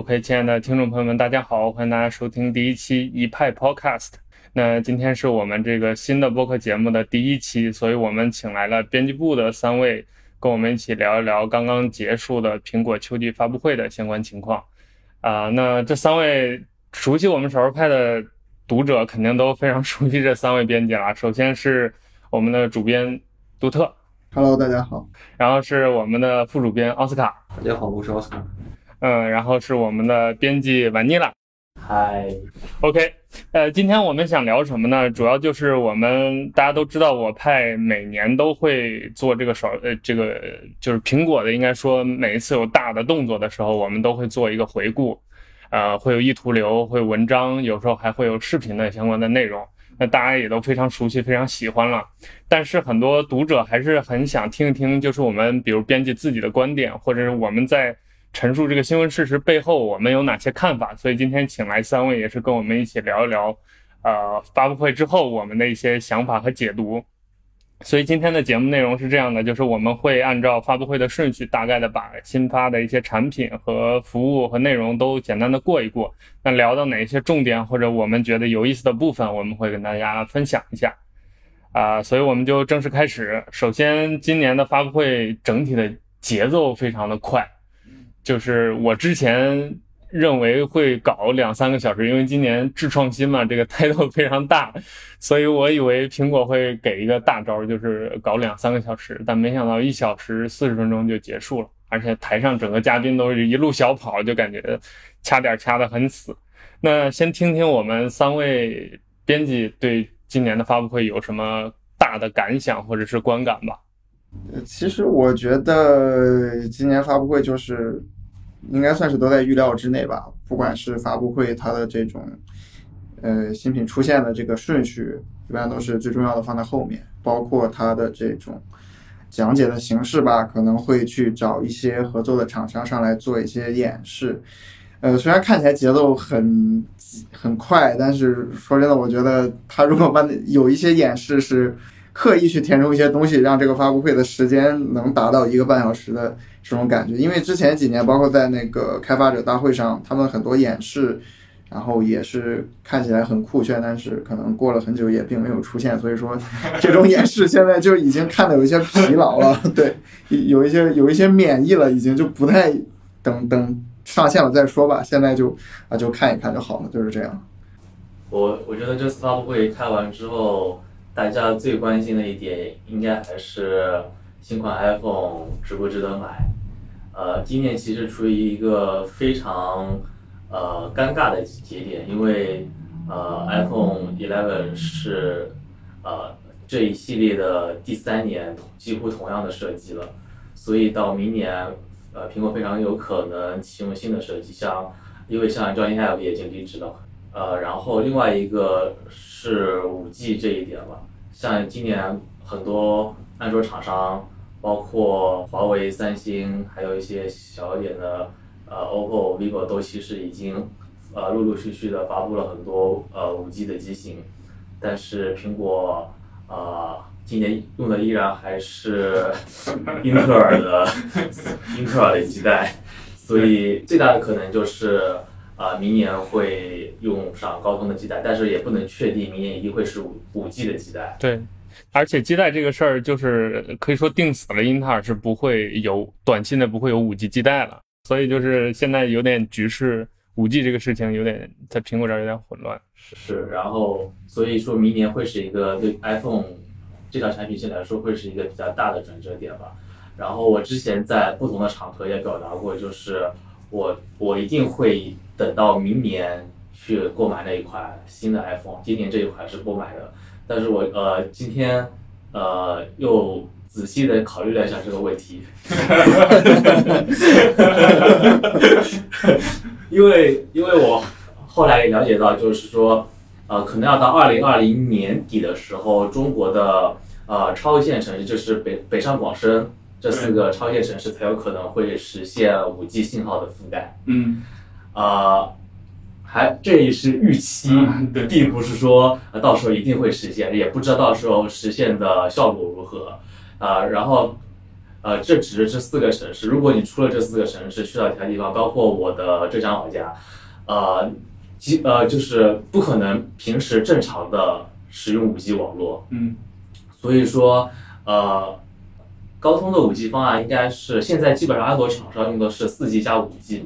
OK，亲爱的听众朋友们，大家好，欢迎大家收听第一期一派 Podcast。那今天是我们这个新的播客节目的第一期，所以我们请来了编辑部的三位，跟我们一起聊一聊刚刚结束的苹果秋季发布会的相关情况。啊，那这三位熟悉我们少数派的读者肯定都非常 熟悉这三位编辑了。首先是我们的主编杜特，Hello，大家好。然后是我们的副主编奥斯卡，大家好，我是奥斯卡。嗯，然后是我们的编辑婉妮拉，嗨，OK，呃，今天我们想聊什么呢？主要就是我们大家都知道，我派每年都会做这个手，呃，这个就是苹果的，应该说每一次有大的动作的时候，我们都会做一个回顾，呃，会有意图流，会有文章，有时候还会有视频的相关的内容，那大家也都非常熟悉，非常喜欢了。但是很多读者还是很想听一听，就是我们比如编辑自己的观点，或者是我们在。陈述这个新闻事实背后，我们有哪些看法？所以今天请来三位，也是跟我们一起聊一聊，呃，发布会之后我们的一些想法和解读。所以今天的节目内容是这样的，就是我们会按照发布会的顺序，大概的把新发的一些产品和服务和内容都简单的过一过。那聊到哪些重点或者我们觉得有意思的部分，我们会跟大家分享一下。啊，所以我们就正式开始。首先，今年的发布会整体的节奏非常的快。就是我之前认为会搞两三个小时，因为今年智创新嘛，这个 态度非常大，所以我以为苹果会给一个大招，就是搞两三个小时，但没想到一小时四十分钟就结束了，而且台上整个嘉宾都是一路小跑，就感觉掐点掐得很死。那先听听我们三位编辑对今年的发布会有什么大的感想或者是观感吧。呃其实我觉得今年发布会就是应该算是都在预料之内吧。不管是发布会它的这种呃新品出现的这个顺序，一般都是最重要的放在后面。包括它的这种讲解的形式吧，可能会去找一些合作的厂商上来做一些演示。呃，虽然看起来节奏很很快，但是说真的，我觉得他如果把有一些演示是。刻意去填充一些东西，让这个发布会的时间能达到一个半小时的这种感觉。因为之前几年，包括在那个开发者大会上，他们很多演示，然后也是看起来很酷炫，但是可能过了很久也并没有出现。所以说，这种演示现在就已经看的有一些疲劳了。对，有一些有一些免疫了，已经就不太等等上线了再说吧。现在就啊，就看一看就好了，就是这样。我我觉得这次发布会开完之后。大家最关心的一点，应该还是新款 iPhone 值不值得买。呃，今年其实处于一个非常呃尴尬的节点，因为呃 iPhone 11是呃这一系列的第三年，几乎同样的设计了，所以到明年，呃苹果非常有可能启用新的设计，像因为像 Johnny Ive 也已经离职了。呃，然后另外一个是五 G 这一点吧，像今年很多安卓厂商，包括华为、三星，还有一些小一点的呃 OPPO、vivo 都其实已经呃陆陆续续的发布了很多呃五 G 的机型，但是苹果呃今年用的依然还是 英特尔的英特尔的基带，所以最大的可能就是。啊，明年会用上高通的基带，但是也不能确定明年一定会是五五 G 的基带。对，而且基带这个事儿就是可以说定死了，英特尔是不会有短期内不会有五 G 基带了。所以就是现在有点局势，五 G 这个事情有点在苹果这儿有点混乱。是，然后所以说明年会是一个对 iPhone 这条产品线来说会是一个比较大的转折点吧。然后我之前在不同的场合也表达过，就是我我一定会。等到明年去购买那一款新的 iPhone，今年这一款是不买的。但是我呃今天呃又仔细的考虑了一下这个问题，因为因为我后来也了解到，就是说呃可能要到二零二零年底的时候，中国的呃超一线城市，就是北北上广深这四个超一线城市才有可能会实现五 G 信号的覆盖。嗯。呃，还这也是预期，并不是说到时候一定会实现，也不知道到时候实现的效果如何。呃，然后呃，这只是这四个城市。如果你出了这四个城市，去到其他地方，包括我的浙江老家，呃，基呃就是不可能平时正常的使用五 G 网络。嗯所以说，呃，高通的五 G 方案应该是现在基本上安卓厂商用的是四 G 加五 G，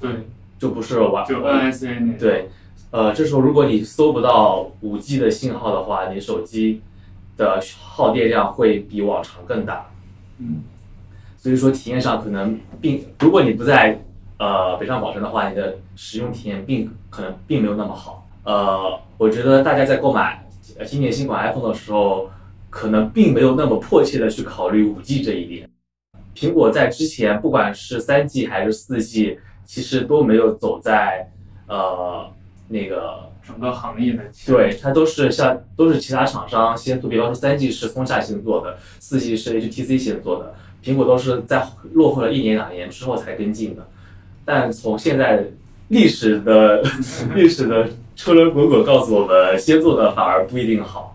对，就不是完就 NSA 那对，呃，这时候如果你搜不到五 G 的信号的话，你手机的耗电量会比往常更大。嗯所以说体验上可能并，如果你不在呃北上广深的话，你的使用体验并可能并没有那么好。呃，我觉得大家在购买呃今年新款 iPhone 的时候，可能并没有那么迫切的去考虑五 G 这一点。苹果在之前不管是三 G 还是四 G，其实都没有走在呃那个整个行业的前对，它都是像都是其他厂商先做，比方说三 G 是松下先做的，四 G 是 HTC 先做的，苹果都是在落后了一年两年之后才跟进的。但从现在历史的 历史的车轮滚滚告诉我们，先做的反而不一定好。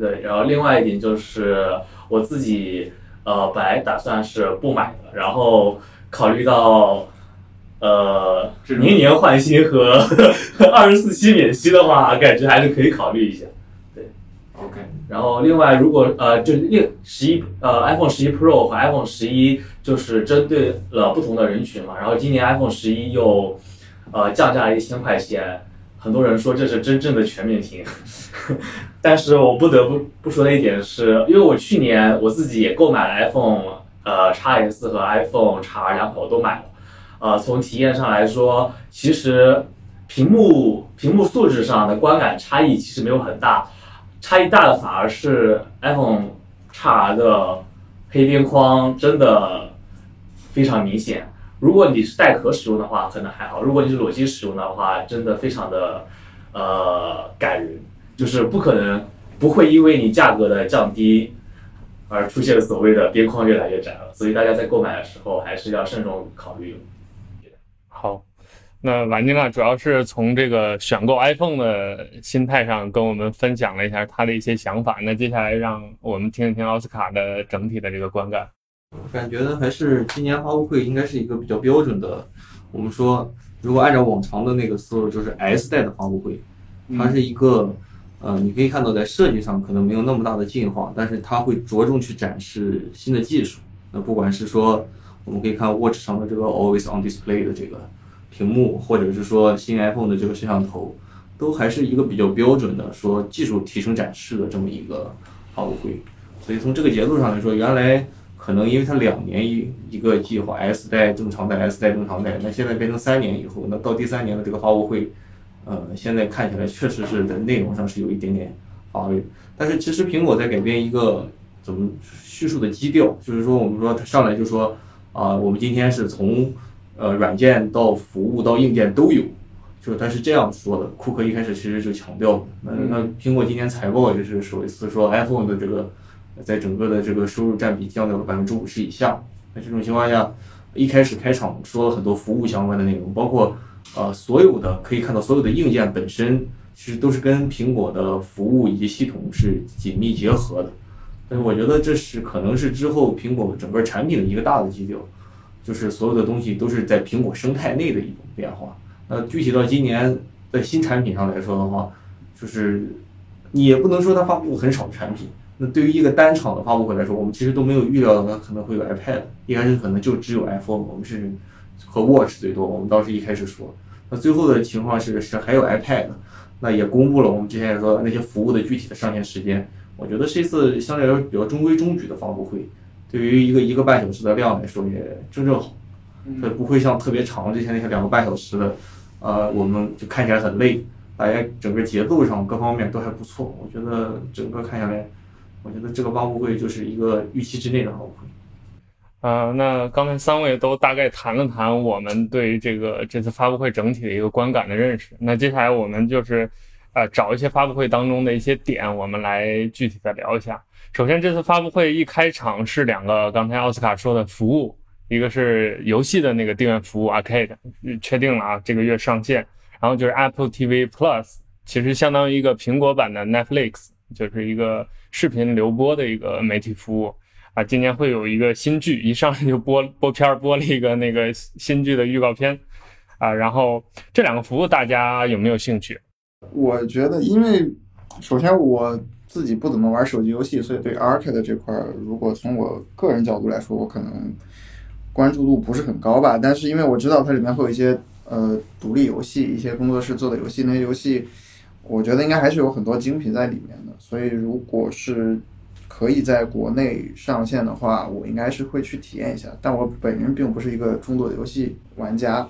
对，然后另外一点就是我自己呃本来打算是不买的，然后考虑到呃这种年年换新和 二十四期免息的话，感觉还是可以考虑一下。对 OK 然后另外，如果呃，就另十一呃 iPhone 十一 Pro 和 iPhone 十一就是针对了不同的人群嘛。然后今年 iPhone 十一又呃降价了一千块钱，很多人说这是真正的全面屏。但是我不得不不说的一点是，因为我去年我自己也购买了 iPhone 呃 x S 和 iPhone x R 两款我都买了。呃，从体验上来说，其实屏幕屏幕素质上的观感差异其实没有很大。差异大的反而是 iPhone x R 的黑边框真的非常明显。如果你是带壳使用的话，可能还好；如果你是裸机使用的话，真的非常的呃感人，就是不可能不会因为你价格的降低而出现所谓的边框越来越窄了。所以大家在购买的时候还是要慎重考虑。好，那瓦妮娜主要是从这个选购 iPhone 的心态上跟我们分享了一下他的一些想法。那接下来让我们听一听奥斯卡的整体的这个观感。感觉呢还是今年发布会应该是一个比较标准的。我们说，如果按照往常的那个思路，就是 S 代的发布会，它是一个，呃，你可以看到在设计上可能没有那么大的进化，但是它会着重去展示新的技术。那不管是说，我们可以看 Watch 上的这个 Always on Display 的这个屏幕，或者是说新 iPhone 的这个摄像头，都还是一个比较标准的说技术提升展示的这么一个发布会。所以从这个节奏上来说，原来可能因为它两年一一个计划，S 代正常代，S 代正常代，那现在变成三年以后，那到第三年的这个发布会，呃，现在看起来确实是在内容上是有一点点乏味。但是其实苹果在改变一个怎么叙述的基调，就是说我们说它上来就说啊、我们今天是从呃软件到服务到硬件都有，就是他是这样说的。库克一开始其实就强调，那那苹果今年财报就是首次说 iPhone 的这个在整个的这个收入占比降到了百分之五十以下。那这种情况下，一开始开场说了很多服务相关的内容，包括呃所有的可以看到所有的硬件本身其实都是跟苹果的服务以及系统是紧密结合的。但是我觉得这是可能是之后苹果整个产品的一个大的基调，就是所有的东西都是在苹果生态内的一种变化。那具体到今年在新产品上来说的话，就是你也不能说它发布很少的产品。那对于一个单场的发布会来说，我们其实都没有预料到它可能会有 iPad，一开始可能就只有 iPhone，我们是和 Watch 最多。我们当时一开始说，那最后的情况是是还有 iPad，那也公布了我们之前也说那些服务的具体的上线时间。我觉得这次相对来说比较中规中矩的发布会，对于一个一个半小时的量来说也正正好，它不会像特别长之前那些两个半小时的，呃，我们就看起来很累。大家整个节奏上各方面都还不错，我觉得整个看下来，我觉得这个发布会就是一个预期之内的发布会。啊、那刚才三位都大概谈了谈我们对这个这次发布会整体的一个观感的认识。那接下来我们就是，呃，找一些发布会当中的一些点，我们来具体的聊一下。首先，这次发布会一开场是两个刚才奥斯卡说的服务，一个是游戏的那个订阅服务 Arcade，确定了啊，这个月上线。然后就是 Apple TV Plus，其实相当于一个苹果版的 Netflix，就是一个视频流播的一个媒体服务。啊，今年会有一个新剧，一上来就播播片儿，播了一个那个新剧的预告片，啊，然后这两个服务大家有没有兴趣？我觉得，因为首先我自己不怎么玩手机游戏，所以对 Arcade 这块，如果从我个人角度来说，我可能关注度不是很高吧。但是因为我知道它里面会有一些呃独立游戏，一些工作室做的游戏，那些游戏我觉得应该还是有很多精品在里面的。所以如果是可以在国内上线的话，我应该是会去体验一下。但我本人并不是一个重度的游戏玩家，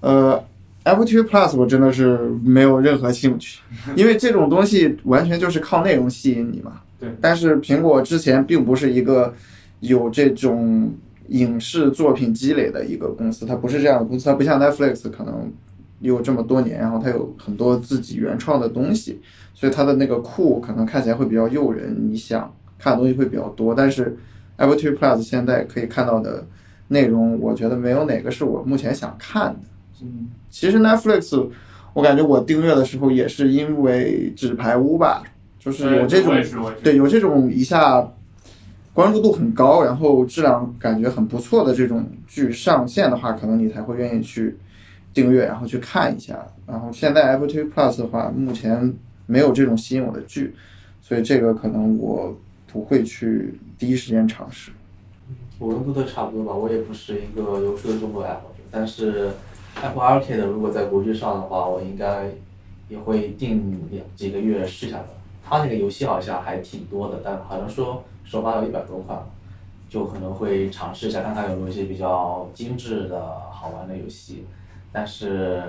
呃。Apple TV Plus 我真的是没有任何兴趣，因为这种东西完全就是靠内容吸引你嘛。对。但是苹果之前并不是一个有这种影视作品积累的一个公司，它不是这样的公司，它不像 Netflix 可能有这么多年，然后它有很多自己原创的东西，所以它的那个库可能看起来会比较诱人，你想看的东西会比较多。但是 Apple TV Plus 现在可以看到的内容，我觉得没有哪个是我目前想看的。嗯，其实 Netflix，我感觉我订阅的时候也是因为纸牌屋吧，就是有这种对有这种一下关注度很高，然后质量感觉很不错的这种剧上线的话，可能你才会愿意去订阅，然后去看一下。然后现在 Apple TV Plus 的话，目前没有这种吸引我的剧，所以这个可能我不会去第一时间尝试。我跟杜特差不多吧，我也不是一个游戏的中国爱好者，但是。Apple Arcade 如果在国际上的话，我应该也会定两几个月试一下的。它那个游戏好像还挺多的，但好像说首发有一百多款，就可能会尝试一下，看看有没有一些比较精致的好玩的游戏。但是，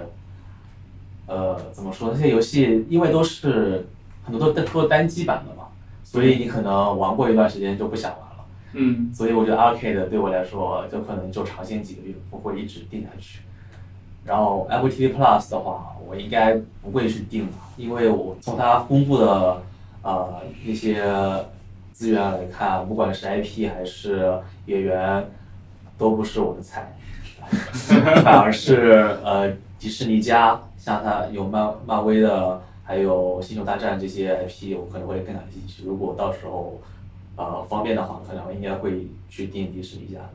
呃，怎么说？那些游戏因为都是很多都都是单机版的嘛，所以你可能玩过一段时间就不想玩了。嗯。所以我觉得 Arcade 对我来说，就可能就尝鲜几个月，不会一直定下去。然后 Apple TV Plus 的话，我应该不会去定了，因为我从它公布的呃那些资源来看，不管是 IP 还是演员，都不是我的菜，反而是呃迪士尼家，像它有漫漫威的，还有星球大战这些 IP，我可能会更感兴趣。如果到时候呃方便的话，可能应该会去订迪士尼家的。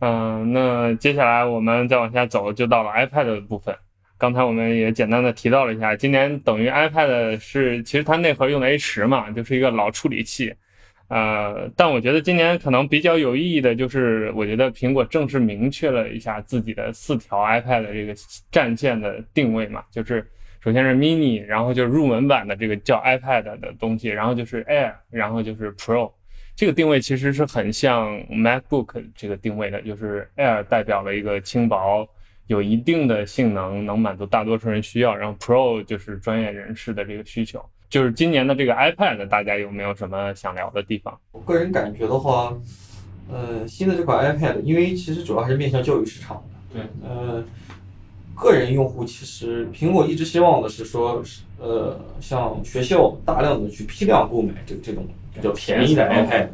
嗯，那接下来我们再往下走，就到了 iPad 的部分。刚才我们也简单的提到了一下，今年等于 iPad 是其实它内核用的 A 十嘛，就是一个老处理器。呃，但我觉得今年可能比较有意义的就是，我觉得苹果正式明确了一下自己的四条 iPad 的这个战线的定位嘛，就是首先是 Mini，然后就是入门版的这个叫 iPad 的东西，然后就是 Air，然后就是 Pro。这个定位其实是很像 MacBook 这个定位的，就是 Air 代表了一个轻薄，有一定的性能，能满足大多数人需要，然后 Pro 就是专业人士的这个需求。就是今年的这个 iPad，大家有没有什么想聊的地方？我个人感觉的话，呃，新的这款 iPad，因为其实主要还是面向教育市场的。对。呃，个人用户其实苹果一直希望的是说，呃，像学校大量的去批量购买这这种。比较便宜的 iPad，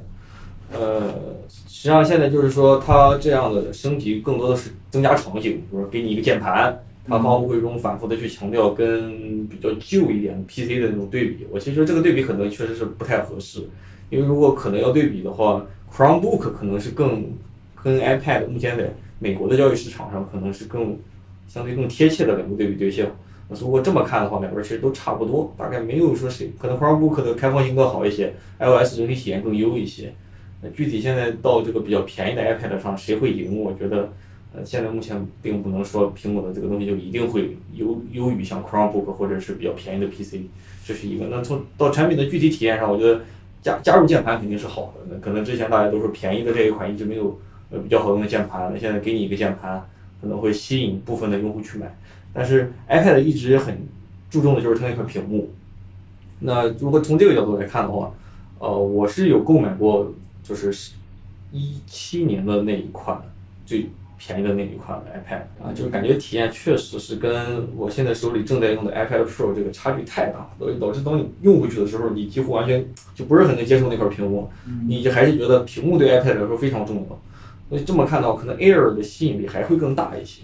呃，实际上现在就是说，它这样的升级更多的是增加场景，比如说给你一个键盘，它发布会中反复的去强调跟比较旧一点的 PC 的那种对比。我其实这个对比可能确实是不太合适，因为如果可能要对比的话，Chromebook 可能是更跟 iPad 目前在美国的教育市场上可能是更相对更贴切的两个对比对象。那如果这么看的话，两边其实都差不多，大概没有说谁可能 Chromebook 的开放性更好一些，iOS 整体体验更优一些。那具体现在到这个比较便宜的 iPad 上，谁会赢？我觉得，现在目前并不能说苹果的这个东西就一定会优优于像 Chromebook 或者是比较便宜的 PC，这是一个。那从到产品的具体体验上，我觉得加加入键盘肯定是好的。那可能之前大家都说便宜的这一款一直没有呃比较好用的键盘，那现在给你一个键盘，可能会吸引部分的用户去买。但是 iPad 一直很注重的就是它那块屏幕。那如果从这个角度来看的话，呃，我是有购买过，就是一七年的那一款最便宜的那一款 iPad 啊，就是感觉体验确实是跟我现在手里正在用的 iPad Pro 这个差距太大，导导致当你用回去的时候，你几乎完全就不是很能接受那块屏幕，你就还是觉得屏幕对 iPad 来说非常重要。所以这么看到，可能 Air 的吸引力还会更大一些。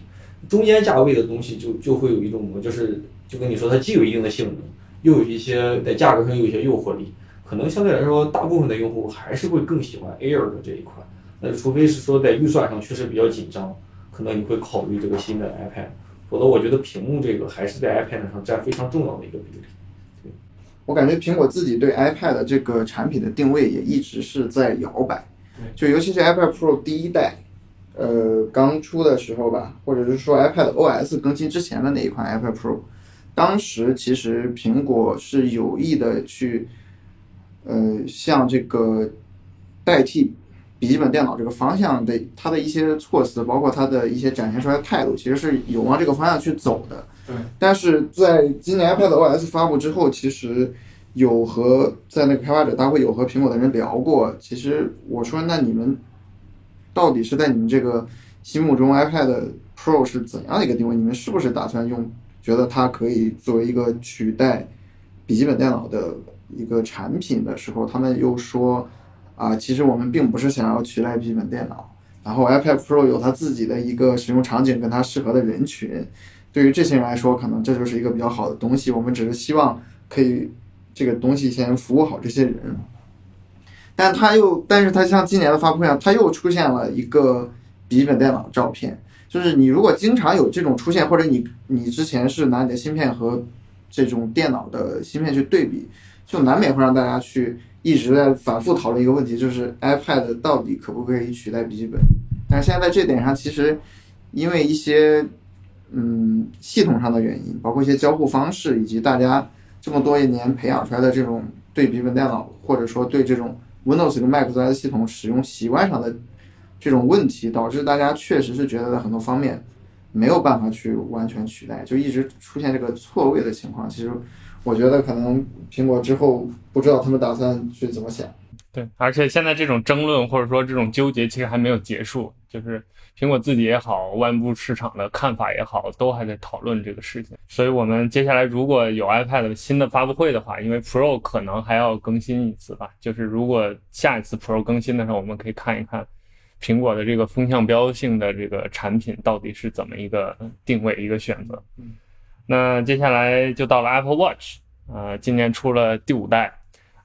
中间价位的东西就就会有一种，就是就跟你说，它既有一定的性能，又有一些在价格上又有一些诱惑力。可能相对来说，大部分的用户还是会更喜欢 Air 的这一款。那除非是说在预算上确实比较紧张，可能你会考虑这个新的 iPad，否则我觉得屏幕这个还是在 iPad 上占非常重要的一个比例。我感觉苹果自己对 iPad 这个产品的定位也一直是在摇摆，就尤其是 iPad Pro 第一代，呃，刚出的时候吧，或者是说 iPad OS 更新之前的那一款 iPad Pro，当时其实苹果是有意的去，呃，向这个代替笔记本电脑这个方向的它的一些措辞，包括它的一些展现出来的态度，其实是有往这个方向去走的。对，但是在今年 iPad OS 发布之后，其实有和在那个开发者大会有和苹果的人聊过。其实我说，那你们到底是在你们这个心目中 iPad Pro 是怎样的一个定位？你们是不是打算用？觉得它可以作为一个取代笔记本电脑的一个产品的时候，他们又说啊，其实我们并不是想要取代笔记本电脑。然后 iPad Pro 有它自己的一个使用场景跟它适合的人群。对于这些人来说，可能这就是一个比较好的东西。我们只是希望可以这个东西先服务好这些人。但他又，但是他像今年的发布会上，他又出现了一个笔记本电脑照片。就是你如果经常有这种出现，或者你你之前是拿你的芯片和这种电脑的芯片去对比，就难免会让大家去一直在反复讨论一个问题，就是 iPad 到底可不可以取代笔记本？但是现在在这点上，其实因为一些。嗯，系统上的原因，包括一些交互方式，以及大家这么多一年培养出来的这种对笔记本电脑，或者说对这种 Windows 跟 macOS 系统使用习惯上的这种问题，导致大家确实是觉得在很多方面没有办法去完全取代，就一直出现这个错位的情况。其实我觉得可能苹果之后不知道他们打算去怎么想。对，而且现在这种争论或者说这种纠结其实还没有结束，就是。苹果自己也好，外部市场的看法也好，都还在讨论这个事情。所以，我们接下来如果有 iPad 新的发布会的话，因为 Pro 可能还要更新一次吧。就是如果下一次 Pro 更新的时候，我们可以看一看苹果的这个风向标性的这个产品到底是怎么一个定位、一个选择。那接下来就到了 Apple Watch，呃，今年出了第五代。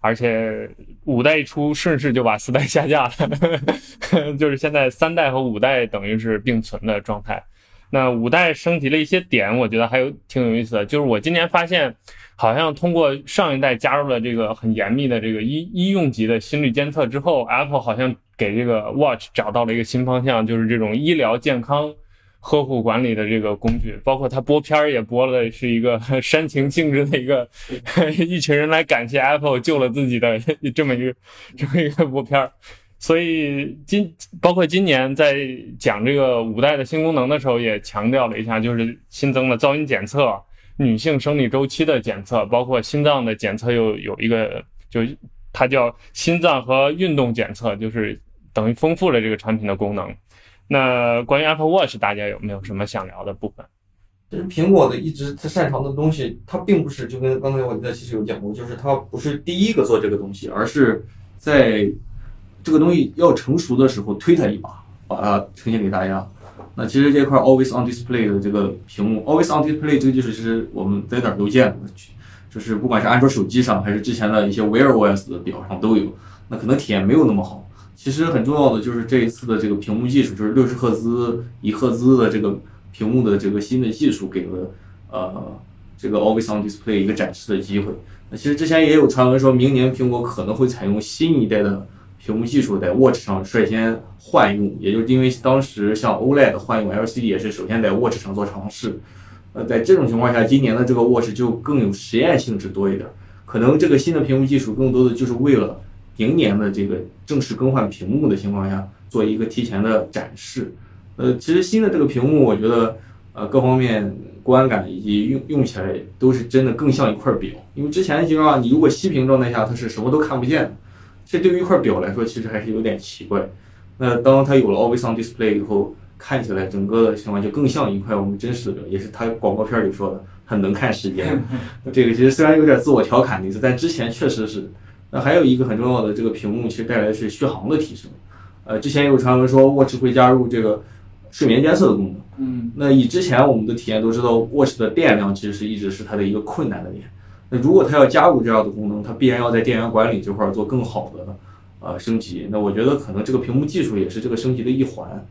而且五代一出，顺势就把四代下架了，就是现在三代和五代等于是并存的状态。那五代升级了一些点，我觉得还有挺有意思的。就是我今年发现，好像通过上一代加入了这个很严密的这个医医用级的心率监测之后，Apple 好像给这个 Watch 找到了一个新方向，就是这种医疗健康。呵护管理的这个工具，包括它播片儿也播了，是一个 煽情性质的一个，一群人来感谢 Apple 救了自己的 这么一个这么一个播片儿。所以今包括今年在讲这个五代的新功能的时候，也强调了一下，就是新增了噪音检测、女性生理周期的检测，包括心脏的检测又有一个，就它叫心脏和运动检测，就是等于丰富了这个产品的功能。那关于 Apple Watch，大家有没有什么想聊的部分？其实苹果的一直它擅长的东西，它并不是就跟刚才我在其实有讲过，就是它不是第一个做这个东西，而是在这个东西要成熟的时候推它一把，把它呈现给大家。那其实这块 Always on Display 的这个屏幕，Always on Display 这个技术其实我们在哪儿都见过，就是不管是安卓手机上，还是之前的一些 Wear OS 的表上都有。那可能体验没有那么好。其实很重要的就是这一次的这个屏幕技术，就是六十赫兹一赫兹的这个屏幕的这个新的技术，给了呃这个 Always On Display 一个展示的机会。那其实之前也有传闻说，明年苹果可能会采用新一代的屏幕技术在 Watch 上率先换用，也就是因为当时像 OLED 换用 LCD 也是首先在 Watch 上做尝试。呃，在这种情况下，今年的这个 Watch 就更有实验性质多一点，可能这个新的屏幕技术更多的就是为了。明年的这个正式更换屏幕的情况下，做一个提前的展示。呃，其实新的这个屏幕，我觉得呃各方面观感以及用用起来都是真的更像一块表。因为之前的情况，你如果息屏状态下它是什么都看不见的，这对于一块表来说其实还是有点奇怪。那当它有了 Always On Display 以后，看起来整个的情况就更像一块我们真实的表，也是它广告片里说的很能看时间。这个其实虽然有点自我调侃的意思，但之前确实是。那还有一个很重要的，这个屏幕其实带来的是续航的提升。呃，之前有传闻说 Watch 会加入这个睡眠监测的功能。嗯。那以之前我们的体验都知道，Watch 的电量其实是一直是它的一个困难的点。那如果它要加入这样的功能，它必然要在电源管理这块做更好的呃升级。那我觉得可能这个屏幕技术也是这个升级的一环。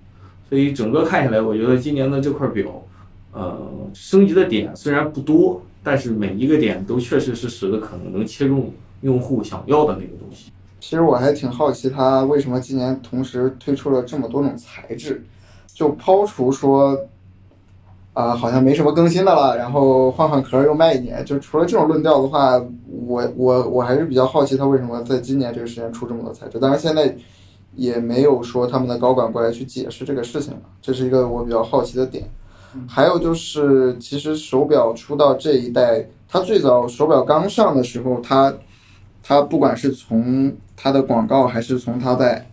所以整个看下来，我觉得今年的这块表，呃，升级的点虽然不多，但是每一个点都确实是使得可能能切中用户想要的那个东西。其实我还挺好奇，它为什么今年同时推出了这么多种材质？就抛除说，啊，好像没什么更新的了，然后换换壳又卖一年，就除了这种论调的话，我我我还是比较好奇，他为什么在今年这个时间出这么多材质？当然现在也没有说他们的高管过来去解释这个事情了，这是一个我比较好奇的点。还有就是，其实手表出到这一代，它最早手表刚上的时候，它它不管是从它的广告，还是从它在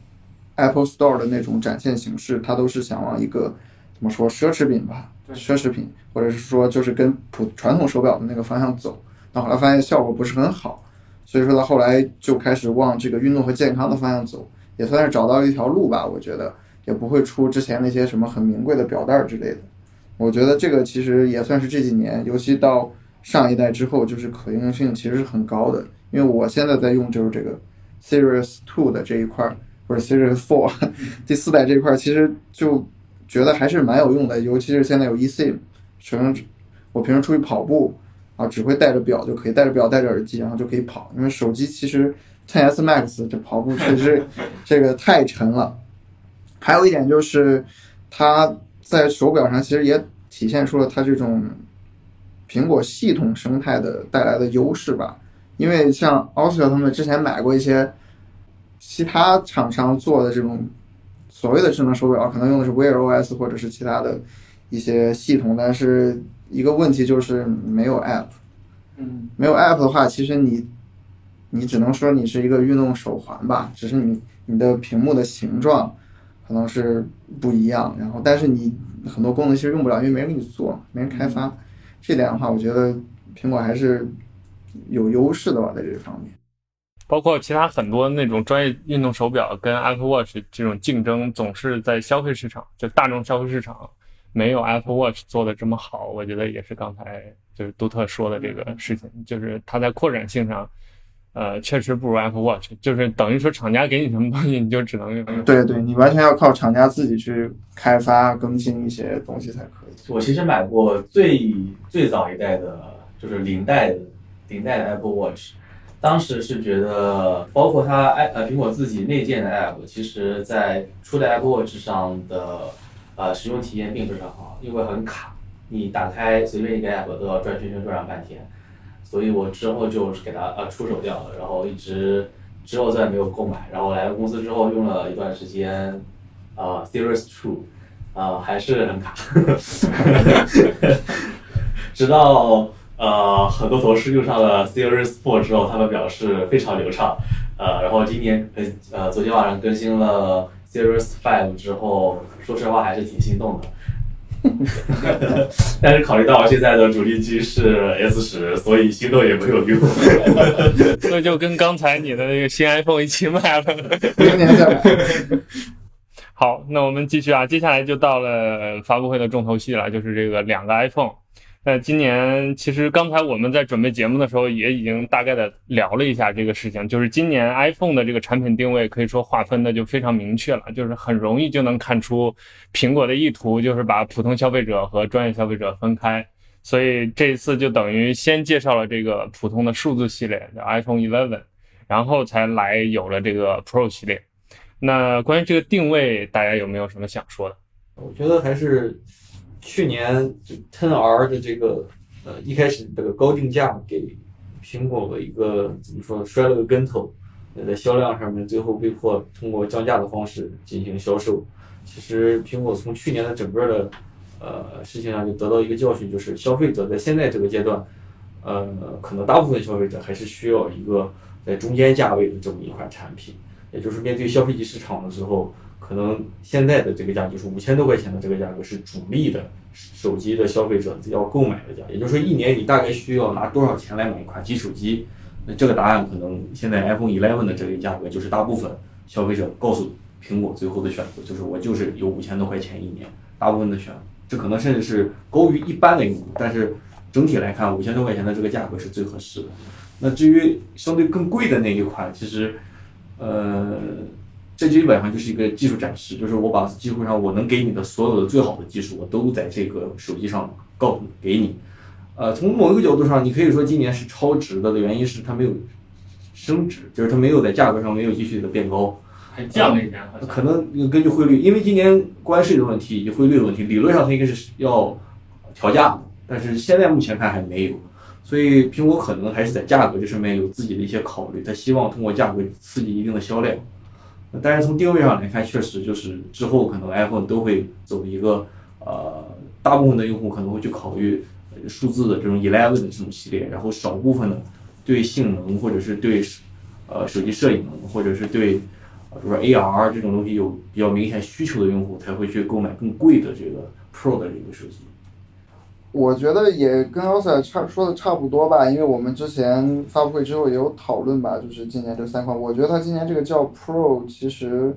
Apple Store 的那种展现形式，它都是想往一个怎么说奢侈品吧，奢侈品，或者是说就是跟普传统手表的那个方向走。那后来发现效果不是很好，所以说他后来就开始往这个运动和健康的方向走，也算是找到了一条路吧。我觉得也不会出之前那些什么很名贵的表带之类的。我觉得这个其实也算是这几年，尤其到上一代之后，就是可用性其实是很高的。因为我现在在用就是这个 Series Two 的这一块儿，或者 Series Four 第四代这一块，其实就觉得还是蛮有用的。尤其是现在有 eSIM，成我平时出去跑步啊，只会带着表就可以，带着表带着耳机，然后就可以跑。因为手机其实 10s Max 这跑步确实 这个太沉了。还有一点就是它。在手表上，其实也体现出了它这种苹果系统生态的带来的优势吧。因为像 Oscar 他们之前买过一些其他厂商做的这种所谓的智能手表，可能用的是 Wear OS 或者是其他的一些系统，但是一个问题就是没有 App。嗯，没有 App 的话，其实你你只能说你是一个运动手环吧，只是你你的屏幕的形状。可能是不一样，然后但是你很多功能其实用不了，因为没人给你做，没人开发。这点的话，我觉得苹果还是有优势的吧，在这方面。包括其他很多那种专业运动手表跟 Apple Watch 这种竞争，总是在消费市场，就大众消费市场没有 Apple Watch 做的这么好。我觉得也是刚才就是杜特说的这个事情，就是它在扩展性上。呃，确实不如 Apple Watch，就是等于说厂家给你什么东西，你就只能用。对对，你完全要靠厂家自己去开发更新一些东西才可以。我其实买过最最早一代的，就是零代的零代的 Apple Watch，当时是觉得，包括它 i 呃苹果自己内建的 App，其实在初代 Apple Watch 上的呃使用体验并不是很好，因为很卡，你打开随便一个 App 都要转圈圈转上半天。所以我之后就是给它呃出手掉了，然后一直之后再没有购买。然后来了公司之后用了一段时间，啊 Series Two，啊还是很卡，直到呃很多同事用上了 Series Four 之后，他们表示非常流畅。呃，然后今年呃呃昨天晚上更新了 Series Five 之后，说实话还是挺心动的。但是考虑到我现在的主力机是 S 十，所以心动也没有用。那就跟刚才你的那个新 iPhone 一起买了，明年再买。好，那我们继续啊，接下来就到了发布会的重头戏了，就是这个两个 iPhone。那今年其实刚才我们在准备节目的时候，也已经大概的聊了一下这个事情，就是今年 iPhone 的这个产品定位可以说划分的就非常明确了，就是很容易就能看出苹果的意图，就是把普通消费者和专业消费者分开。所以这一次就等于先介绍了这个普通的数字系列，叫 iPhone 11，然后才来有了这个 Pro 系列。那关于这个定位，大家有没有什么想说的？我觉得还是。去年 Ten R 的这个呃一开始这个高定价给苹果的一个怎么说摔了个跟头，在销量上面最后被迫通过降价的方式进行销售。其实苹果从去年的整个的呃事情上就得到一个教训，就是消费者在现在这个阶段，呃可能大部分消费者还是需要一个在中间价位的这么一款产品，也就是面对消费级市场的时候。可能现在的这个价就是五千多块钱的这个价格是主力的手机的消费者要购买的价，也就是说一年你大概需要拿多少钱来买一款新手机？那这个答案可能现在 iPhone 11的这个价格就是大部分消费者告诉苹果最后的选择，就是我就是有五千多块钱一年，大部分的选，这可能甚至是高于一般的用户，但是整体来看，五千多块钱的这个价格是最合适的。那至于相对更贵的那一款，其实，呃，这基本上就是一个技术展示，就是我把几乎上我能给你的所有的最好的技术，我都在这个手机上告诉给你。呃，从某一个角度上，你可以说今年是超值的的原因是它没有升值，就是它没有在价格上没有继续的变高。还降了一点，好像可能根据汇率，因为今年关税的问题以及汇率的问题，理论上它应该是要调价的，但是现在目前看还没有，所以苹果可能还是在价格这上面有自己的一些考虑，它希望通过价格刺激一定的销量。但是从定位上来看，确实就是之后可能 iPhone 都会走一个呃，大部分的用户可能会去考虑数字的这种 Eleven 的这种系列，然后少部分的对性能或者是对呃手机摄影或者是对比如说 AR 这种东西有比较明显需求的用户才会去购买更贵的这个 Pro 的这个手机。我觉得也跟 o s a 差说的差不多吧，因为我们之前发布会之后也有讨论吧，就是今年这三款，我觉得它今年这个叫 Pro，其实，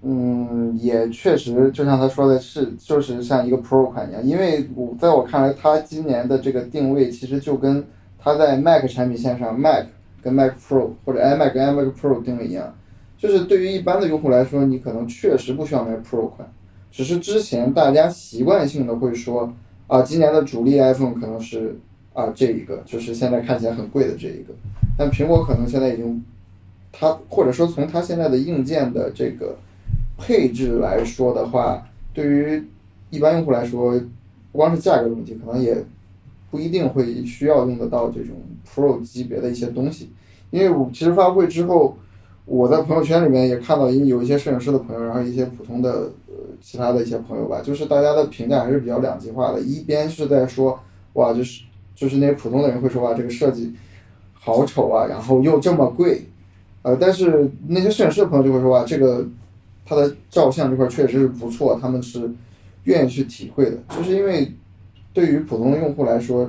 嗯，也确实就像他说的是，就是像一个 Pro 款一样，因为我在我看来，它今年的这个定位其实就跟它在 Mac 产品线上 Mac 跟 Mac Pro 或者 iMac 跟 iMac Pro 定位一样，就是对于一般的用户来说，你可能确实不需要买 Pro 款，只是之前大家习惯性的会说。啊，今年的主力 iPhone 可能是啊这一个，就是现在看起来很贵的这一个，但苹果可能现在已经，它或者说从它现在的硬件的这个配置来说的话，对于一般用户来说，不光是价格的问题，可能也不一定会需要用得到这种 Pro 级别的一些东西，因为我其实发布会之后，我在朋友圈里面也看到有一些摄影师的朋友，然后一些普通的。其他的一些朋友吧，就是大家的评价还是比较两极化的。一边是在说，哇，就是就是那些普通的人会说，哇，这个设计好丑啊，然后又这么贵，呃，但是那些摄影师的朋友就会说，哇，这个它的照相这块确实是不错，他们是愿意去体会的。就是因为对于普通的用户来说，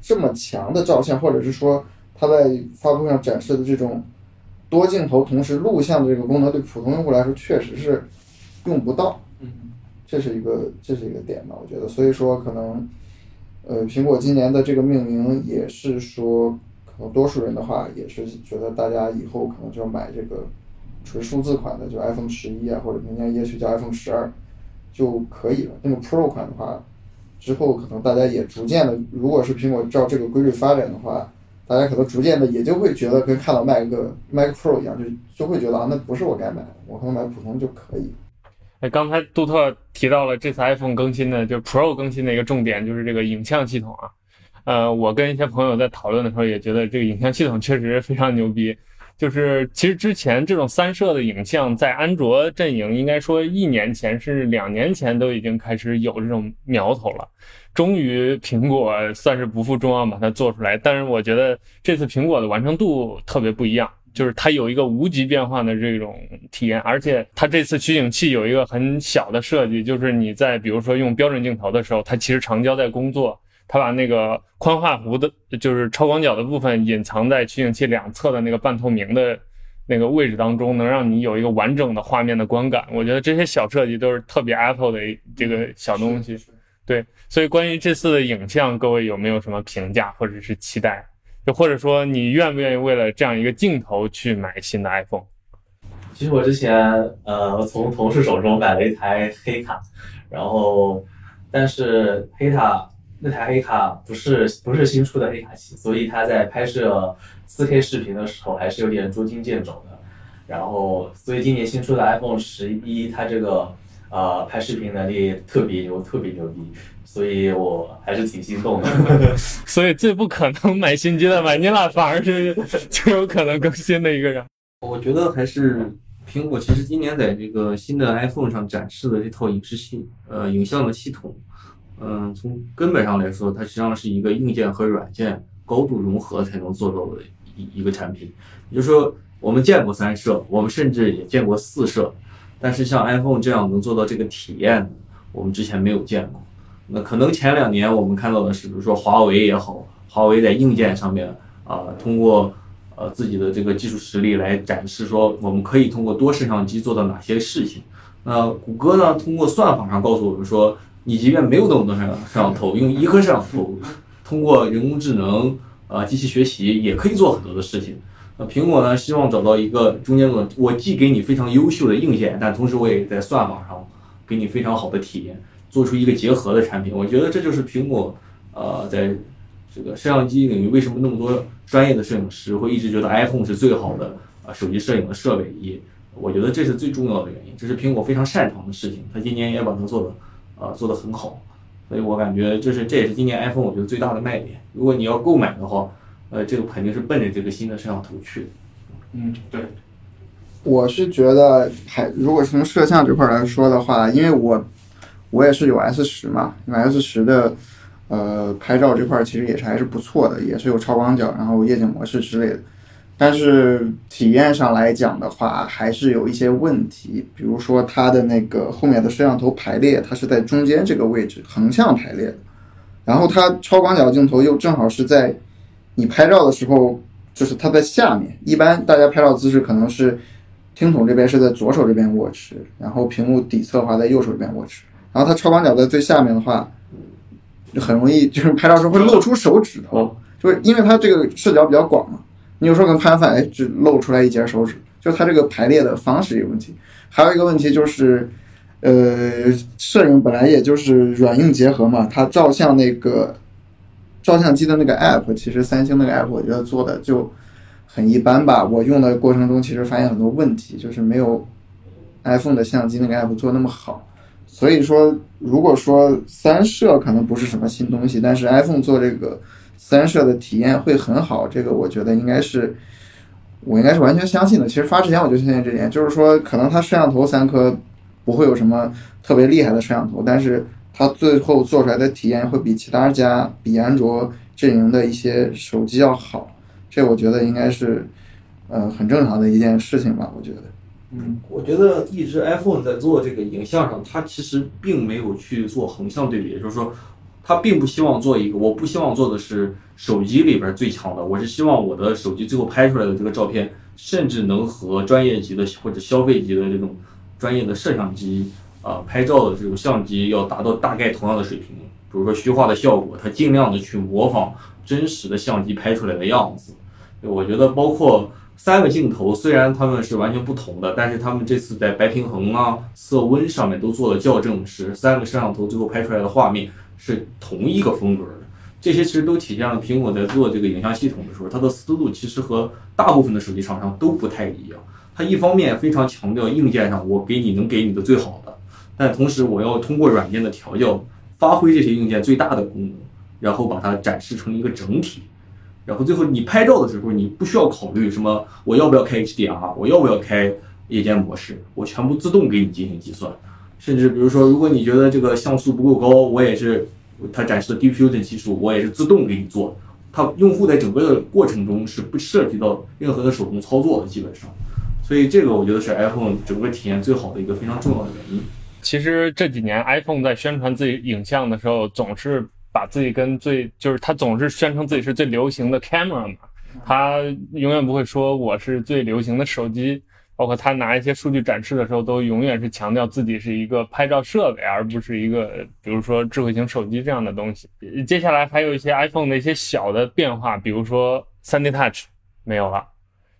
这么强的照相，或者是说他在发布会上展示的这种多镜头同时录像的这个功能，对普通用户来说确实是用不到。这是一个这是一个点吧，我觉得，所以说可能，呃，苹果今年的这个命名也是说，可能多数人的话也是觉得大家以后可能就要买这个纯数字款的，就 iPhone 十一啊，或者明年也许叫 iPhone 十二就可以了。那个 Pro 款的话，之后可能大家也逐渐的，如果是苹果照这个规律发展的话，大家可能逐渐的也就会觉得跟看到 Mac Mac Pro 一样，就就会觉得啊，那不是我该买的，我可能买普通就可以。哎，刚才杜特提到了这次 iPhone 更新的，就是 Pro 更新的一个重点，就是这个影像系统啊。呃，我跟一些朋友在讨论的时候，也觉得这个影像系统确实非常牛逼。就是其实之前这种三摄的影像，在安卓阵营应该说一年前甚至两年前都已经开始有这种苗头了。终于苹果算是不负众望把它做出来，但是我觉得这次苹果的完成度特别不一样。就是它有一个无极变换的这种体验，而且它这次取景器有一个很小的设计，就是你在比如说用标准镜头的时候，它其实长焦在工作，它把那个宽画幅的，就是超广角的部分隐藏在取景器两侧的那个半透明的那个位置当中，能让你有一个完整的画面的观感。我觉得这些小设计都是特别 Apple 的这个小东西。对，所以关于这次的影像，各位有没有什么评价或者是期待？就或者说，你愿不愿意为了这样一个镜头去买新的 iPhone？其实我之前呃从同事手中买了一台黑卡，然后但是黑卡那台黑卡不是不是新出的黑卡器，所以它在拍摄 4K 视频的时候还是有点捉襟见肘的。然后所以今年新出的 iPhone 十一，它这个呃拍视频能力特别牛，特别牛逼。所以我还是挺心动的，所以最不可能买新机的买尼拉反而是最有可能更新的一个人。我觉得还是苹果，其实今年在这个新的 iPhone 上展示的这套影视系呃影像的系统，嗯，从根本上来说，它实际上是一个硬件和软件高度融合才能做到的一一个产品。也就是说，我们见过三摄，我们甚至也见过四摄，但是像 iPhone 这样能做到这个体验，我们之前没有见过。那可能前两年我们看到的是，比如说华为也好，华为在硬件上面啊，通过呃自己的这个技术实力来展示说，我们可以通过多摄像机做到哪些事情。那谷歌呢，通过算法上告诉我们说，你即便没有那么多摄像摄像头，用一颗摄像头通过人工智能、呃机器学习也可以做很多的事情。那苹果呢，希望找到一个中间的，我既给你非常优秀的硬件，但同时我也在算法上给你非常好的体验，做出一个结合的产品。我觉得这就是苹果呃在这个摄像机领域为什么那么多专业的摄影师会一直觉得 iPhone 是最好的啊手机摄影的设备。也我觉得这是最重要的原因，这是苹果非常擅长的事情。它今年也把它做的呃做得很好，所以我感觉这是这也是今年 iPhone 我觉得最大的卖点。如果你要购买的话，呃，这个肯定是奔着这个新的摄像头去的。嗯，对，我是觉得还如果从摄像这块来说的话，因为我我也是有 S 十嘛，因为 S 十的呃拍照这块其实也是还是不错的，也是有超广角，然后夜景模式之类的。但是体验上来讲的话，还是有一些问题，比如说它的那个后面的摄像头排列，它是在中间这个位置横向排列的，然后它超广角镜头又正好是在你拍照的时候，就是它在下面。一般大家拍照姿势可能是听筒这边是在左手这边握持，然后屏幕底侧的话在右手这边握持。然后它超广角在最下面的话，就很容易 就是拍照时候会露出手指头，就是因为它这个视角比较广嘛。你有时候可能拍反，哎，只露出来一截手指，就它这个排列的方式有问题。还有一个问题就是，呃，摄影本来也就是软硬结合嘛，它照相那个照相机的那个 app，其实三星那个 app 我觉得做的就很一般吧。我用的过程中其实发现很多问题，就是没有 iPhone 的相机那个 app 做那么好。所以说，如果说三摄可能不是什么新东西，但是 iPhone 做这个三摄的体验会很好，这个我觉得应该是我应该是完全相信的。其实发之前我就相信这点，就是说可能它摄像头三颗不会有什么特别厉害的摄像头，但是它最后做出来的体验会比其他家比安卓阵营的一些手机要好，这我觉得应该是呃很正常的一件事情吧，我觉得。嗯，我觉得一直 iPhone 在做这个影像上，它其实并没有去做横向对比，就是说，它并不希望做一个，我不希望做的是手机里边最强的，我是希望我的手机最后拍出来的这个照片，甚至能和专业级的或者消费级的这种专业的摄像机啊、拍照的这种相机要达到大概同样的水平。比如说虚化的效果，它尽量的去模仿真实的相机拍出来的样子。我觉得包括三个镜头，虽然它们是完全不同的，但是他们这次在白平衡啊、色温上面都做了校正，使三个摄像头最后拍出来的画面是同一个风格的。这些其实都体现了苹果在做这个影像系统的时候，它的思路其实和大部分的手机厂商都不太一样。它一方面非常强调硬件上我给你能给你的最好的，但同时我要通过软件的调教，发挥这些硬件最大的功能，然后把它展示成一个整体。然后最后你拍照的时候，你不需要考虑什么我要不要开 HDR，我要不要开夜间模式，我全部自动给你进行计算。甚至比如说，如果你觉得这个像素不够高，我也是它展示的 Deep Fusion 技术，我也是自动给你做。它用户在整个的过程中是不涉及到任何的手动操作的，基本上。所以这个我觉得是 iPhone 整个体验最好的一个非常重要的原因。其实这几年 iPhone 在宣传自己影像的时候，总是把自己跟最就是他总是宣称自己是最流行的 camera 嘛，他永远不会说我是最流行的手机。包括他拿一些数据展示的时候，都永远是强调自己是一个拍照设备，而不是一个比如说智慧型手机这样的东西。接下来还有一些 iPhone 的一些小的变化，比如说 3D Touch 没有了。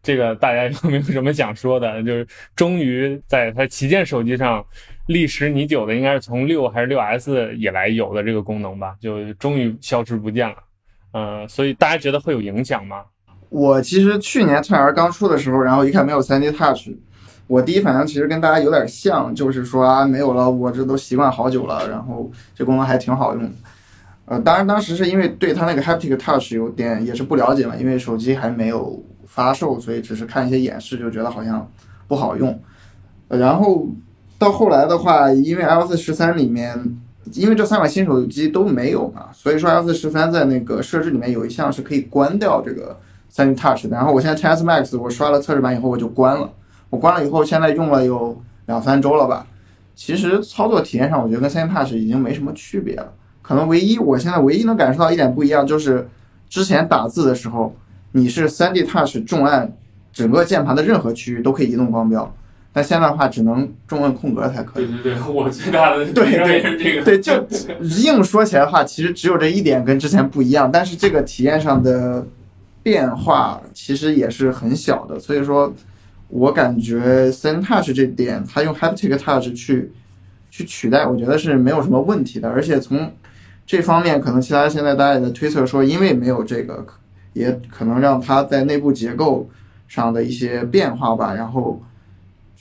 这个大家 有没有什么想说的？就是终于在它旗舰手机上历时已久的，应该是从六还是六 S 以来有的这个功能吧，就终于消失不见了。嗯、所以大家觉得会有影响吗？我其实去年 XR 刚出的时候，然后一看没有 3D Touch，我第一反应其实跟大家有点像，就是说啊没有了，我这都习惯好久了，然后这功能还挺好用。呃，当然当时是因为对它那个 Haptic Touch 有点也是不了解嘛，因为手机还没有发售，所以只是看一些演示就觉得好像不好用。然后到后来的话，因为 iOS 十三里面，因为这三款新手机都没有嘛，所以说 iOS 十三在那个设置里面有一项是可以关掉这个 3D Touch 的。然后我现在 XS Max 我刷了测试版以后我就关了，我关了以后现在用了有两三周了吧。其实操作体验上，我觉得跟 3D Touch 已经没什么区别了。可能唯一我现在唯一能感受到一点不一样，就是之前打字的时候，你是 3D Touch 重按整个键盘的任何区域都可以移动光标，但现在的话只能中文空格才可以。对对对，我最大的 对对是这个，对，就硬说起来的话，其实只有这一点跟之前不一样，但是这个体验上的变化其实也是很小的，所以说，我感觉 Sen Touch 这点，它用 Haptic Touch 去去取代，我觉得是没有什么问题的，而且从这方面，可能其他现在大家也在推测说，因为没有这个，也可能让它在内部结构上的一些变化吧，然后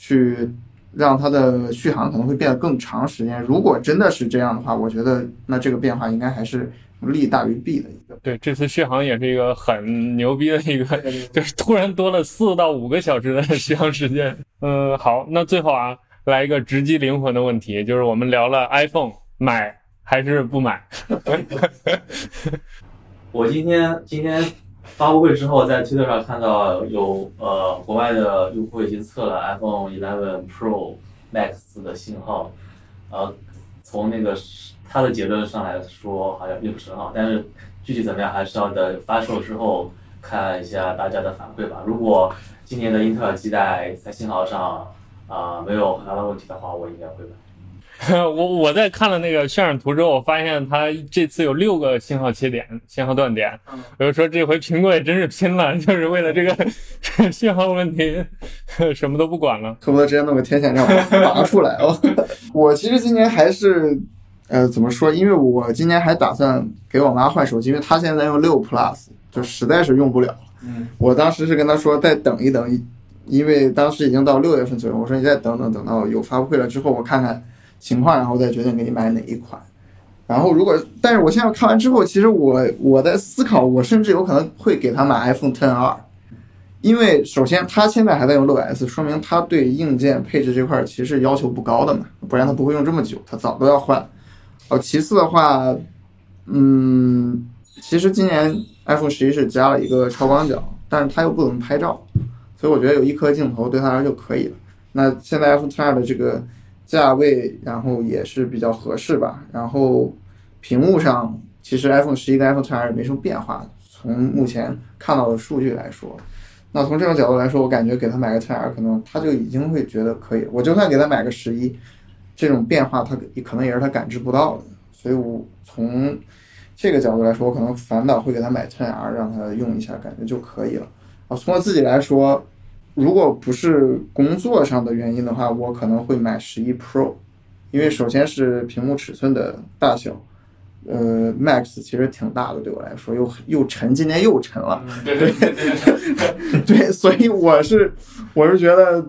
去让它的续航可能会变得更长时间。如果真的是这样的话，我觉得那这个变化应该还是利大于弊的一个。对，这次续航也是一个很牛逼的一个，就是突然多了四到五个小时的续航时间。嗯，好，那最后啊，来一个直击灵魂的问题，就是我们聊了 iPhone 买还是不买？我今天今天发布会之后，在推特上看到有呃国外的用户已经测了 iPhone 11 Pro Max 的信号，呃，从那个他的结论上来说，好像并不是很好，但是具体怎么样，还是要等发售之后看一下大家的反馈吧。如果今年的英特尔基带在信号上啊、没有很大的问题的话，我应该会买。我我在看了那个渲染图之后，我发现它这次有六个信号切点、信号断点。我就说这回苹果也真是拼了，就是为了这个 信号问题，什么都不管了。恨不得直接弄个天线让我拔出来哦。我其实今年还是，呃，怎么说？因为我今年还打算给我妈换手机，因为她现在用六 Plus，就实在是用不了了。嗯，我当时是跟她说再等一等，因为当时已经到六月份左右，我说你再等等，等到有发布会了之后，我看看情况，然后再决定给你买哪一款。然后如果，但是我现在看完之后，其实我我在思考，我甚至有可能会给他买 iPhone 10R，因为首先他现在还在用六 S，说明他对硬件配置这块其实要求不高的嘛，不然他不会用这么久，他早都要换。哦，其次的话，嗯，其实今年 iPhone 十一是加了一个超广角，但是它又不怎么拍照，所以我觉得有一颗镜头对他来说就可以了。那现在 iPhone 10R 的这个价位，然后也是比较合适吧。然后屏幕上，其实 iPhone 十一跟 iPhone 10R 没什么变化，从目前看到的数据来说。那从这种角度来说，我感觉给他买个 10R 可能他就已经会觉得可以。我就算给他买个十一，这种变化他可能也是他感知不到的。所以我从这个角度来说，我可能反倒会给他买 10R，让他用一下，感觉就可以了。啊，从我自己来说，如果不是工作上的原因的话，我可能会买十一 Pro，因为首先是屏幕尺寸的大小，呃，Max 其实挺大的，对我来说又又沉，今年又沉了。对对对 所以我是我是觉得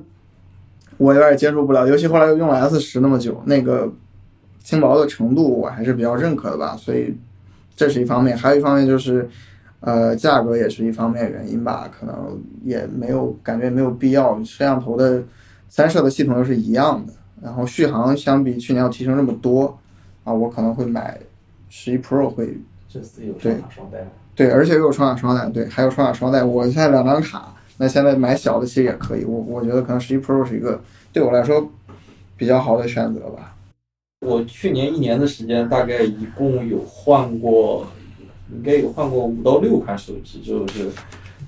我有点接受不了，尤其后来又用了 S 十那么久，那个轻薄的程度我还是比较认可的吧，所以这是一方面，还有一方面就是。呃，价格也是一方面原因吧，可能也没有感觉没有必要。摄像头的三摄的系统又是一样的，然后续航相比去年要提升这么多，啊，我可能会买十一 Pro 会这次有双卡双待。对，而且又有双卡双待，对，还有双卡双待。我现在两张卡，那现在买小的其实也可以。我我觉得可能十一 Pro 是一个对我来说比较好的选择吧。我去年一年的时间，大概一共有换过。应该有换过五到六款手机，就是，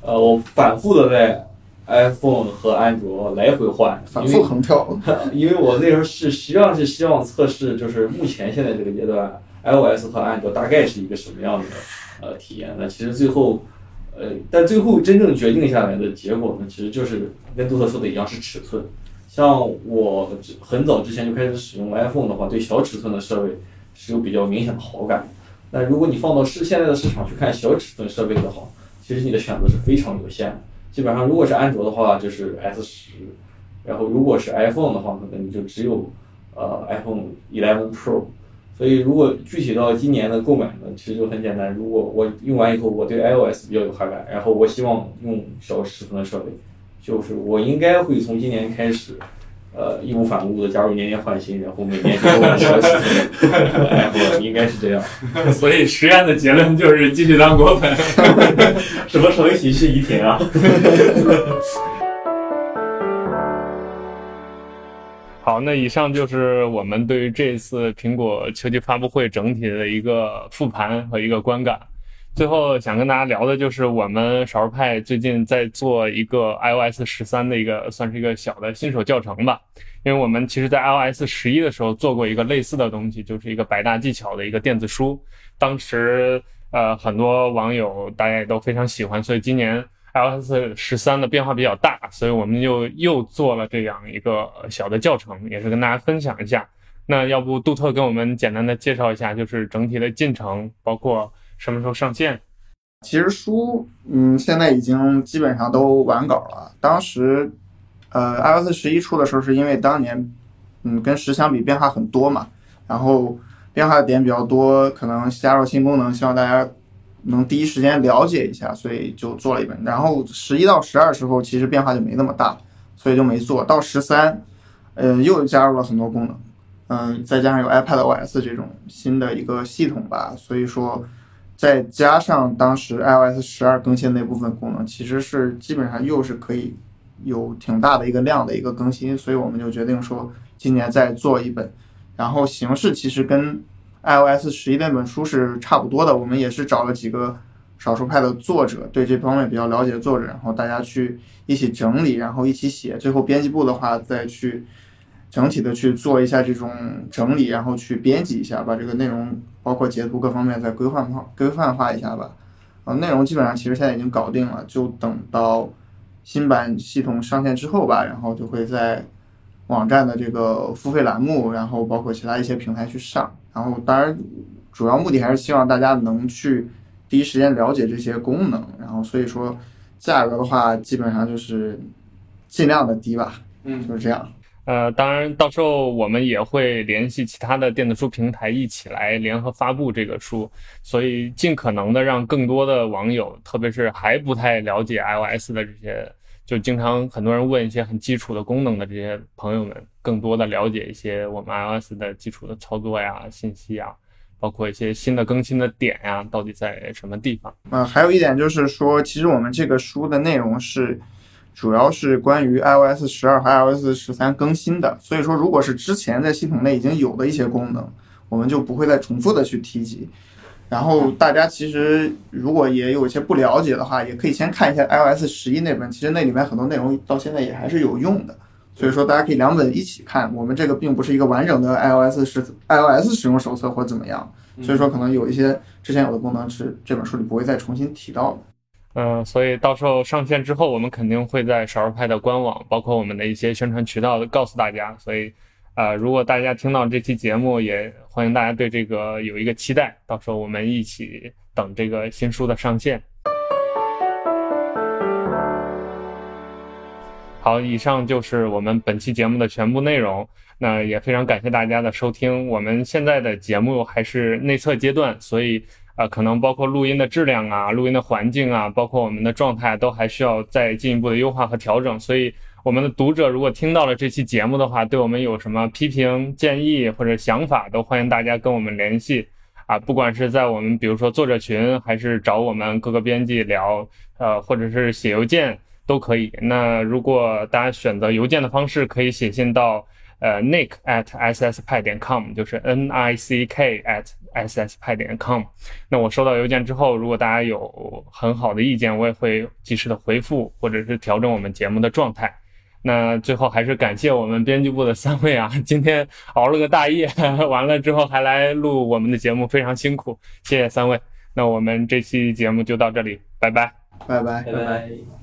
呃，我反复的在 iPhone 和安卓来回换，反复横跳。因为我那时候是实际上是希望测试，就是目前现在这个阶段，iOS 和安卓大概是一个什么样的呃体验。那其实最后，呃，但最后真正决定下来的结果呢，其实就是跟杜特说的一样，是尺寸。像我很早之前就开始使用 iPhone 的话，对小尺寸的设备是有比较明显的好感。那如果你放到市现在的市场去看小尺寸设备的话，其实你的选择是非常有限的。基本上，如果是安卓的话，就是 S 十，然后如果是 iPhone 的话，可能你就只有呃 iPhone 11 Pro。所以，如果具体到今年的购买呢，其实就很简单。如果我用完以后，我对 iOS 比较有好感，然后我希望用小尺寸的设备，就是我应该会从今年开始。呃，义无反顾的加入年年换新，然后每年给我小尺寸，然后应该是这样。所以实验的结论就是继续当果粉。什么时候一起去宜田啊？好，那以上就是我们对于这次苹果秋季发布会整体的一个复盘和一个观感。最后想跟大家聊的就是我们少数派最近在做一个 iOS 十三的一个算是一个小的新手教程吧。因为我们其实，在 iOS 十一的时候做过一个类似的东西，就是一个百大技巧的一个电子书。当时，呃，很多网友大家也都非常喜欢，所以今年 iOS 十三的变化比较大，所以我们就又做了这样一个小的教程，也是跟大家分享一下。那要不杜特跟我们简单的介绍一下，就是整体的进程，包括什么时候上线？其实书，嗯，现在已经基本上都完稿了。当时。呃，iOS 十一出的时候，是因为当年，嗯，跟十相比变化很多嘛，然后变化的点比较多，可能加入新功能，希望大家能第一时间了解一下，所以就做了一本。然后十一到十二时候，其实变化就没那么大，所以就没做到十三，呃，又加入了很多功能，嗯，再加上有 iPadOS 这种新的一个系统吧，所以说再加上当时 iOS 十二更新那部分功能，其实是基本上又是可以。有挺大的一个量的一个更新，所以我们就决定说今年再做一本，然后形式其实跟 iOS 十一那本书是差不多的。我们也是找了几个少数派的作者，对这方面比较了解的作者，然后大家去一起整理，然后一起写。最后编辑部的话再去整体的去做一下这种整理，然后去编辑一下，把这个内容包括截图各方面再规范化、规范化一下吧。啊，内容基本上其实现在已经搞定了，就等到。新版系统上线之后吧，然后就会在网站的这个付费栏目，然后包括其他一些平台去上。然后当然，主要目的还是希望大家能去第一时间了解这些功能。然后所以说，价格的话，基本上就是尽量的低吧。嗯，就是这样。呃，当然，到时候我们也会联系其他的电子书平台一起来联合发布这个书，所以尽可能的让更多的网友，特别是还不太了解 iOS 的这些，就经常很多人问一些很基础的功能的这些朋友们，更多的了解一些我们 iOS 的基础的操作呀、信息呀，包括一些新的更新的点呀，到底在什么地方？嗯，还有一点就是说，其实我们这个书的内容是。主要是关于 iOS 十二和 iOS 十三更新的，所以说如果是之前在系统内已经有的一些功能，我们就不会再重复的去提及。然后大家其实如果也有一些不了解的话，也可以先看一下 iOS 十一那本，其实那里面很多内容到现在也还是有用的。所以说大家可以两本一起看。我们这个并不是一个完整的 iOS 十 iOS 使用手册或怎么样，所以说可能有一些之前有的功能是这本书里不会再重新提到的。嗯，所以到时候上线之后，我们肯定会在少数派的官网，包括我们的一些宣传渠道告诉大家。所以，呃，如果大家听到这期节目，也欢迎大家对这个有一个期待。到时候我们一起等这个新书的上线。好，以上就是我们本期节目的全部内容。那也非常感谢大家的收听。我们现在的节目还是内测阶段，所以。啊，可能包括录音的质量啊，录音的环境啊，包括我们的状态，都还需要再进一步的优化和调整。所以，我们的读者如果听到了这期节目的话，对我们有什么批评建议或者想法，都欢迎大家跟我们联系。啊，不管是在我们比如说作者群，还是找我们各个编辑聊，呃，或者是写邮件都可以。那如果大家选择邮件的方式，可以写信到。呃，nick at s s 派点 com 就是 n i c k at s s 派点 com。那我收到邮件之后，如果大家有很好的意见，我也会及时的回复，或者是调整我们节目的状态。那最后还是感谢我们编辑部的三位啊，今天熬了个大夜，完了之后还来录我们的节目，非常辛苦，谢谢三位。那我们这期节目就到这里，拜拜，拜拜，拜拜。